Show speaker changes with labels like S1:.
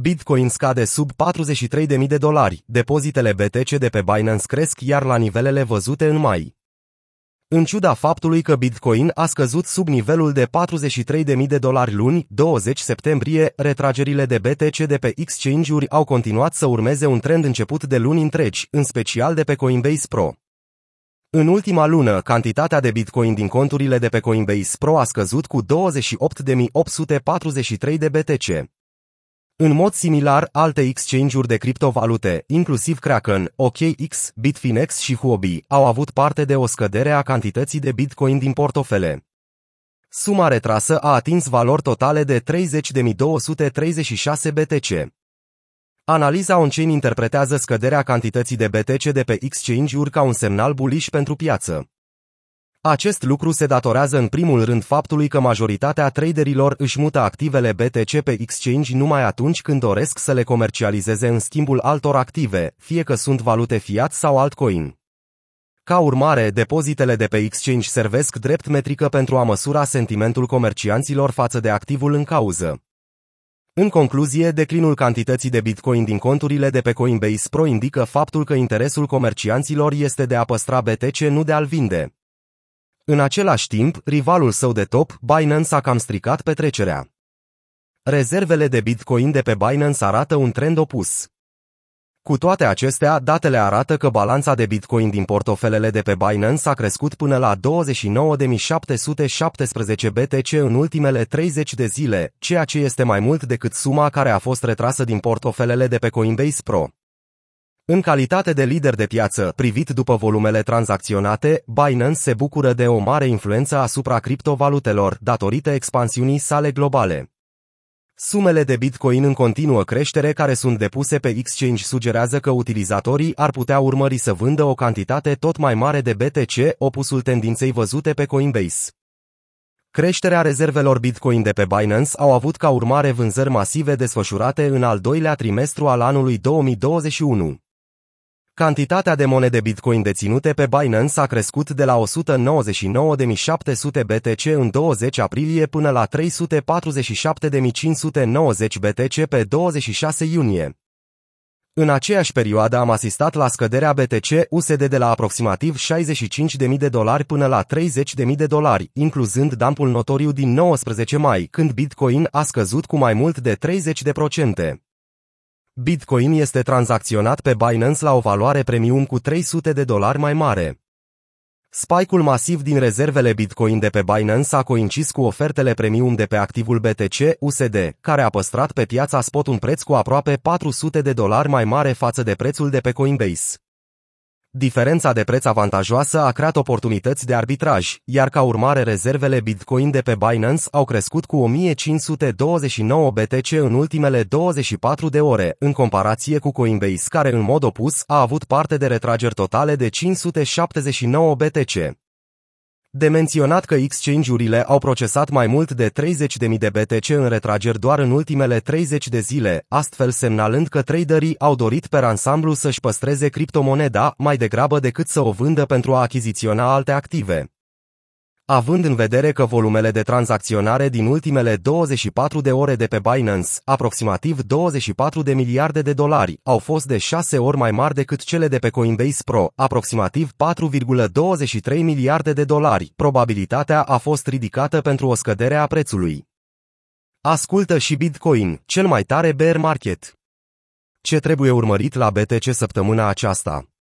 S1: Bitcoin scade sub 43.000 de dolari, depozitele BTC de pe Binance cresc iar la nivelele văzute în mai. În ciuda faptului că Bitcoin a scăzut sub nivelul de 43.000 de dolari luni, 20 septembrie, retragerile de BTC de pe exchange-uri au continuat să urmeze un trend început de luni întregi, în special de pe Coinbase Pro. În ultima lună, cantitatea de Bitcoin din conturile de pe Coinbase Pro a scăzut cu 28.843 de BTC. În mod similar, alte exchange-uri de criptovalute, inclusiv Kraken, OKX, Bitfinex și Huobi, au avut parte de o scădere a cantității de Bitcoin din portofele. Suma retrasă a atins valori totale de 30.236 BTC. Analiza on-chain interpretează scăderea cantității de BTC de pe exchange-uri ca un semnal bullish pentru piață. Acest lucru se datorează în primul rând faptului că majoritatea traderilor își mută activele BTC pe exchange numai atunci când doresc să le comercializeze în schimbul altor active, fie că sunt valute fiat sau altcoin. Ca urmare, depozitele de pe exchange servesc drept metrică pentru a măsura sentimentul comercianților față de activul în cauză. În concluzie, declinul cantității de Bitcoin din conturile de pe Coinbase Pro indică faptul că interesul comercianților este de a păstra BTC, nu de a-l vinde. În același timp, rivalul său de top, Binance a cam stricat petrecerea. Rezervele de Bitcoin de pe Binance arată un trend opus. Cu toate acestea, datele arată că balanța de Bitcoin din portofelele de pe Binance a crescut până la 29.717 BTC în ultimele 30 de zile, ceea ce este mai mult decât suma care a fost retrasă din portofelele de pe Coinbase Pro. În calitate de lider de piață, privit după volumele tranzacționate, Binance se bucură de o mare influență asupra criptovalutelor, datorită expansiunii sale globale. Sumele de Bitcoin în continuă creștere care sunt depuse pe exchange sugerează că utilizatorii ar putea urmări să vândă o cantitate tot mai mare de BTC, opusul tendinței văzute pe Coinbase. Creșterea rezervelor Bitcoin de pe Binance au avut ca urmare vânzări masive desfășurate în al doilea trimestru al anului 2021. Cantitatea de monede Bitcoin deținute pe Binance a crescut de la 199.700 BTC în 20 aprilie până la 347.590 BTC pe 26 iunie. În aceeași perioadă am asistat la scăderea BTC USD de la aproximativ 65.000 de dolari până la 30.000 de dolari, incluzând dampul notoriu din 19 mai, când Bitcoin a scăzut cu mai mult de 30%. Bitcoin este tranzacționat pe Binance la o valoare premium cu 300 de dolari mai mare. Spike-ul masiv din rezervele Bitcoin de pe Binance a coincis cu ofertele premium de pe activul BTC USD, care a păstrat pe piața spot un preț cu aproape 400 de dolari mai mare față de prețul de pe Coinbase. Diferența de preț avantajoasă a creat oportunități de arbitraj, iar ca urmare rezervele Bitcoin de pe Binance au crescut cu 1529 BTC în ultimele 24 de ore, în comparație cu Coinbase care în mod opus a avut parte de retrageri totale de 579 BTC. De menționat că exchange-urile au procesat mai mult de 30.000 de BTC în retrageri doar în ultimele 30 de zile, astfel semnalând că traderii au dorit per ansamblu să-și păstreze criptomoneda mai degrabă decât să o vândă pentru a achiziționa alte active. Având în vedere că volumele de tranzacționare din ultimele 24 de ore de pe Binance, aproximativ 24 de miliarde de dolari, au fost de 6 ori mai mari decât cele de pe Coinbase Pro, aproximativ 4,23 miliarde de dolari, probabilitatea a fost ridicată pentru o scădere a prețului. Ascultă și Bitcoin, cel mai tare bear market. Ce trebuie urmărit la BTC săptămâna aceasta?